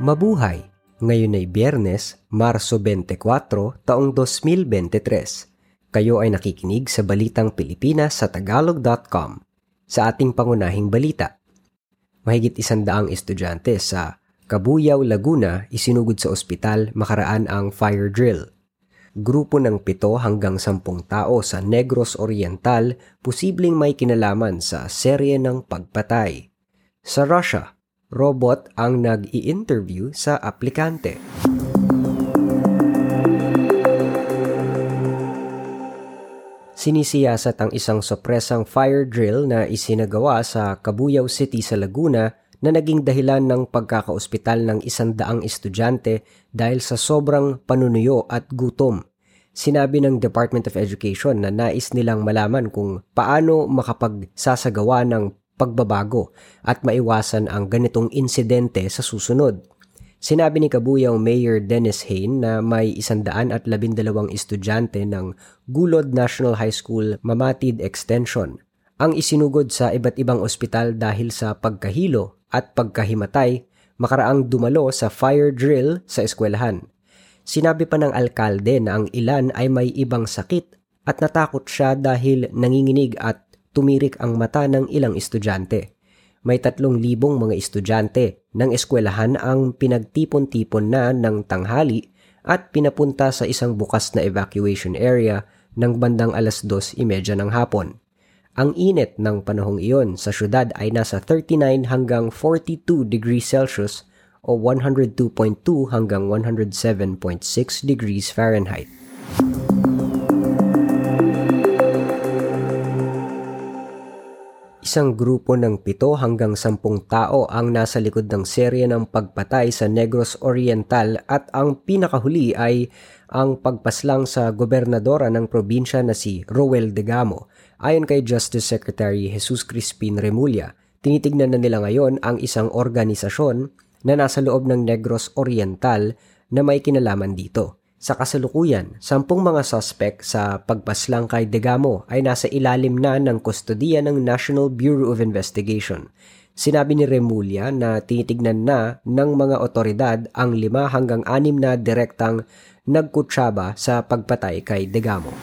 Mabuhay! Ngayon ay Biyernes, Marso 24, taong 2023. Kayo ay nakikinig sa Balitang Pilipinas sa Tagalog.com. Sa ating pangunahing balita, mahigit isandaang estudyante sa Kabuyaw, Laguna isinugod sa ospital makaraan ang fire drill. Grupo ng pito hanggang sampung tao sa Negros Oriental posibleng may kinalaman sa serye ng pagpatay. Sa Russia, robot ang nag-i-interview sa aplikante. Sinisiyasat ang isang sopresang fire drill na isinagawa sa Kabuyaw City sa Laguna na naging dahilan ng pagkakaospital ng isandaang estudyante dahil sa sobrang panunuyo at gutom. Sinabi ng Department of Education na nais nilang malaman kung paano makapagsasagawa ng pagbabago at maiwasan ang ganitong insidente sa susunod. Sinabi ni Kabuyaw Mayor Dennis Hain na may isandaan at labindalawang estudyante ng Gulod National High School Mamatid Extension ang isinugod sa iba't ibang ospital dahil sa pagkahilo at pagkahimatay makaraang dumalo sa fire drill sa eskwelahan. Sinabi pa ng alkalde na ang ilan ay may ibang sakit at natakot siya dahil nanginginig at tumirik ang mata ng ilang estudyante may tatlong libong mga estudyante ng eskwelahan ang pinagtipon-tipon na ng tanghali at pinapunta sa isang bukas na evacuation area ng bandang alas 2.30 ng hapon. Ang init ng panahong iyon sa syudad ay nasa 39 hanggang 42 degrees Celsius o 102.2 hanggang 107.6 degrees Fahrenheit. Isang grupo ng pito hanggang sampung tao ang nasa likod ng serye ng pagpatay sa Negros Oriental at ang pinakahuli ay ang pagpaslang sa gobernadora ng probinsya na si Roel Degamo. Ayon kay Justice Secretary Jesus Crispin Remulla, tinitignan na nila ngayon ang isang organisasyon na nasa loob ng Negros Oriental na may kinalaman dito. Sa kasalukuyan, sampung mga suspect sa pagpaslang kay Degamo ay nasa ilalim na ng kustodiya ng National Bureau of Investigation. Sinabi ni Remulla na tinitignan na ng mga otoridad ang lima hanggang anim na direktang nagkutsaba sa pagpatay kay Degamo.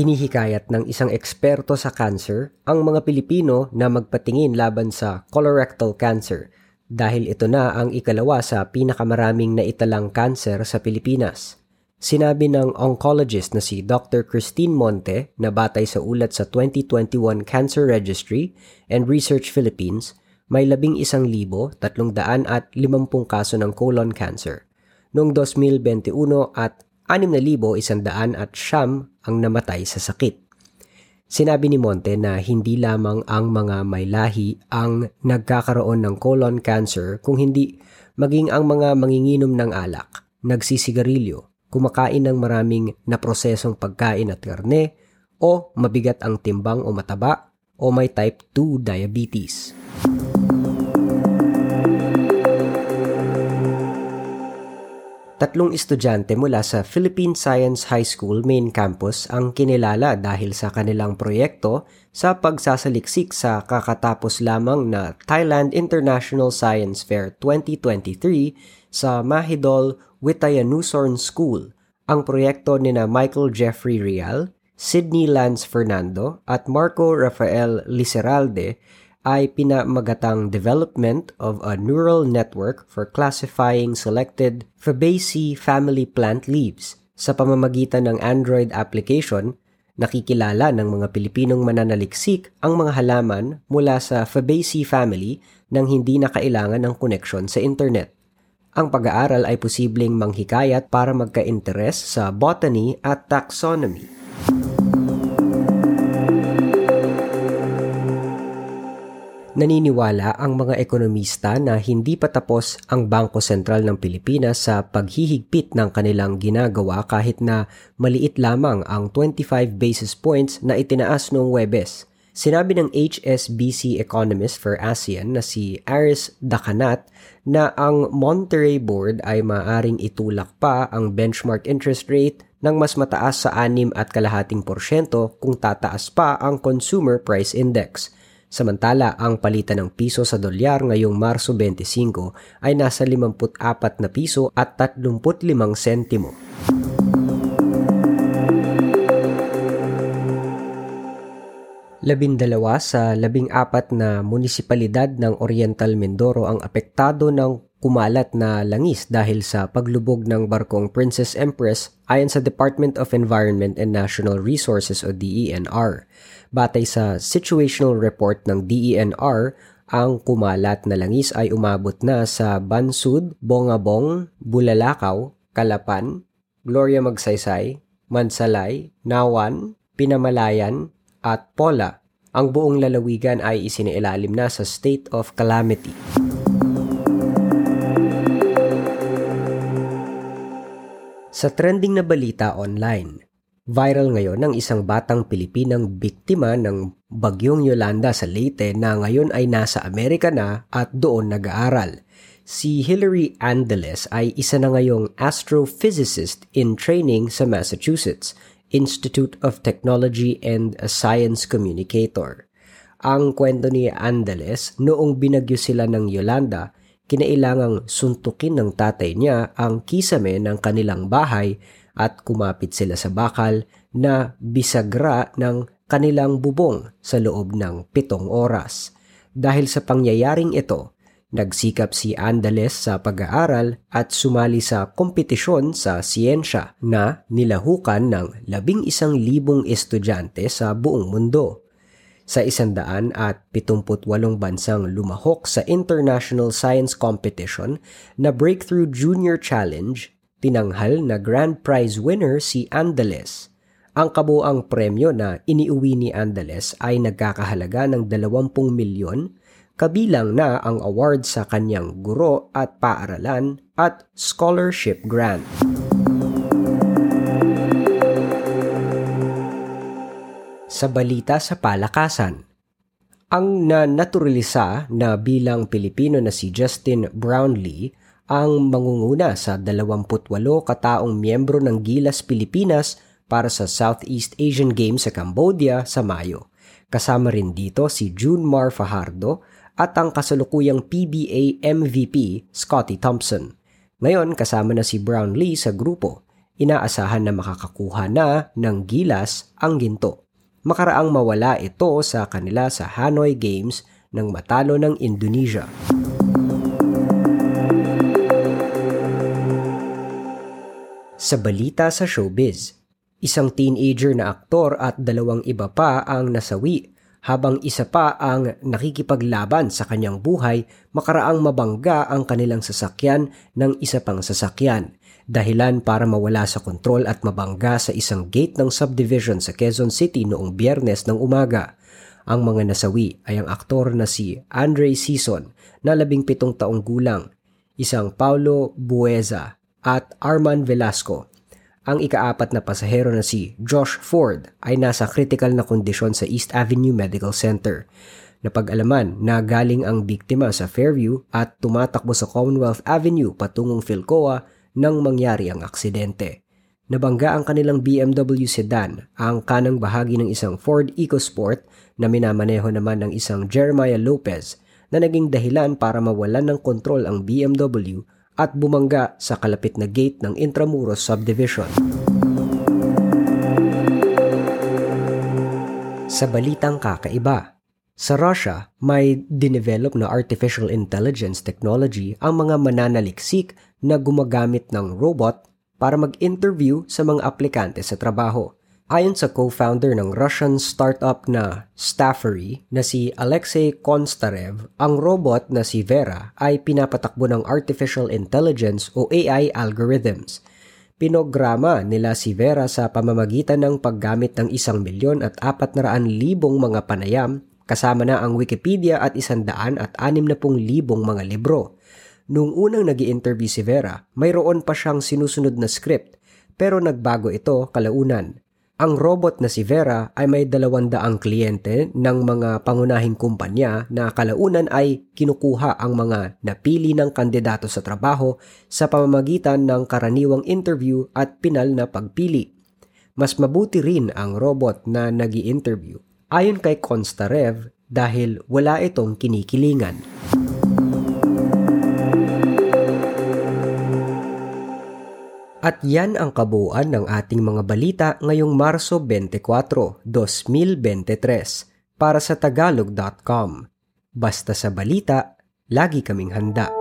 Hinihikayat ng isang eksperto sa cancer ang mga Pilipino na magpatingin laban sa colorectal cancer – dahil ito na ang ikalawa sa pinakamaraming naitalang cancer sa Pilipinas. Sinabi ng oncologist na si Dr. Christine Monte na batay sa ulat sa 2021 Cancer Registry and Research Philippines, may labing isang libo, tatlong daan at limampung kaso ng colon cancer. Noong 2021 at 6,100 at siyam ang namatay sa sakit. Sinabi ni Monte na hindi lamang ang mga may lahi ang nagkakaroon ng colon cancer kung hindi maging ang mga manginginom ng alak, nagsisigarilyo, kumakain ng maraming naprosesong pagkain at karne, o mabigat ang timbang o mataba, o may type 2 diabetes. Tatlong estudyante mula sa Philippine Science High School main campus ang kinilala dahil sa kanilang proyekto sa pagsasaliksik sa kakatapos lamang na Thailand International Science Fair 2023 sa Mahidol Witayanusorn School. Ang proyekto ni na Michael Jeffrey Real, Sydney Lance Fernando at Marco Rafael Liseralde ay pinamagatang development of a neural network for classifying selected Fabaceae family plant leaves. Sa pamamagitan ng Android application, nakikilala ng mga Pilipinong mananaliksik ang mga halaman mula sa Fabaceae family nang hindi na kailangan ng koneksyon sa internet. Ang pag-aaral ay posibleng manghikayat para magka-interes sa botany at taxonomy. Naniniwala ang mga ekonomista na hindi pa tapos ang Bangko Sentral ng Pilipinas sa paghihigpit ng kanilang ginagawa kahit na maliit lamang ang 25 basis points na itinaas noong Webes. Sinabi ng HSBC economist for ASEAN na si Aris Dakanat na ang Monterey Board ay maaring itulak pa ang benchmark interest rate ng mas mataas sa 6 at kalahating porsyento kung tataas pa ang Consumer Price Index – Samantala, ang palitan ng piso sa dolyar ngayong Marso 25 ay nasa 54 na piso at 35 sentimo. Labindalawa sa labing apat na munisipalidad ng Oriental Mindoro ang apektado ng kumalat na langis dahil sa paglubog ng barkong Princess Empress ayon sa Department of Environment and National Resources o DENR. Batay sa situational report ng DENR, ang kumalat na langis ay umabot na sa Bansud, Bongabong, Bulalakaw, Kalapan, Gloria Magsaysay, Mansalay, Nawan, Pinamalayan, at Pola, ang buong lalawigan ay isiniilalim na sa state of calamity. Sa trending na balita online, viral ngayon ang isang batang Pilipinang biktima ng bagyong Yolanda sa Leyte na ngayon ay nasa Amerika na at doon nag-aaral. Si Hilary Andeles ay isa na ngayong astrophysicist in training sa Massachusetts Institute of Technology and a Science Communicator. Ang kwento ni Andales, noong binagyo sila ng Yolanda, kinailangang suntukin ng tatay niya ang kisame ng kanilang bahay at kumapit sila sa bakal na bisagra ng kanilang bubong sa loob ng pitong oras. Dahil sa pangyayaring ito, Nagsikap si Andales sa pag-aaral at sumali sa kompetisyon sa siyensya na nilahukan ng labing isang libong estudyante sa buong mundo. Sa isandaan at 78 bansang lumahok sa International Science Competition na Breakthrough Junior Challenge, tinanghal na grand prize winner si Andales. Ang kabuang premyo na iniuwi ni Andales ay nagkakahalaga ng 20 milyon kabilang na ang award sa kanyang guro at paaralan at scholarship grant. Sa balita sa palakasan, ang na-naturalisa na bilang Pilipino na si Justin Brownlee ang mangunguna sa 28 kataong miyembro ng Gilas Pilipinas para sa Southeast Asian Games sa Cambodia sa Mayo. Kasama rin dito si June Mar Fajardo at ang kasalukuyang PBA MVP Scotty Thompson. Ngayon kasama na si Brownlee sa grupo. Inaasahan na makakakuha na ng gilas ang ginto. Makaraang mawala ito sa kanila sa Hanoi Games nang matalo ng Indonesia. Sa balita sa showbiz, isang teenager na aktor at dalawang iba pa ang nasawi habang isa pa ang nakikipaglaban sa kanyang buhay makaraang mabangga ang kanilang sasakyan ng isa pang sasakyan. Dahilan para mawala sa kontrol at mabangga sa isang gate ng subdivision sa Quezon City noong biyernes ng umaga. Ang mga nasawi ay ang aktor na si Andre Sison na labing pitong taong gulang, isang Paulo Bueza at Arman Velasco ang ikaapat na pasahero na si Josh Ford ay nasa critical na kondisyon sa East Avenue Medical Center. Napag-alaman na galing ang biktima sa Fairview at tumatakbo sa Commonwealth Avenue patungong Philcoa nang mangyari ang aksidente. Nabangga ang kanilang BMW sedan, ang kanang bahagi ng isang Ford EcoSport na minamaneho naman ng isang Jeremiah Lopez na naging dahilan para mawalan ng kontrol ang BMW at bumangga sa kalapit na gate ng Intramuros Subdivision. Sa balitang kakaiba, sa Russia, may dinevelop na artificial intelligence technology ang mga mananaliksik na gumagamit ng robot para mag-interview sa mga aplikante sa trabaho. Ayon sa co-founder ng Russian startup na Staffery na si Alexei Konstarev, ang robot na si Vera ay pinapatakbo ng artificial intelligence o AI algorithms. Pinograma nila si Vera sa pamamagitan ng paggamit ng isang milyon at apat na raan libong mga panayam kasama na ang Wikipedia at isandaan at anim na pong libong mga libro. Nung unang nag interview si Vera, mayroon pa siyang sinusunod na script pero nagbago ito kalaunan ang robot na si Vera ay may dalawandaang kliyente ng mga pangunahing kumpanya na kalaunan ay kinukuha ang mga napili ng kandidato sa trabaho sa pamamagitan ng karaniwang interview at pinal na pagpili. Mas mabuti rin ang robot na nag interview Ayon kay Konstarev, dahil wala itong kinikilingan. At yan ang kabuuan ng ating mga balita ngayong Marso 24, 2023 para sa tagalog.com. Basta sa balita, lagi kaming handa.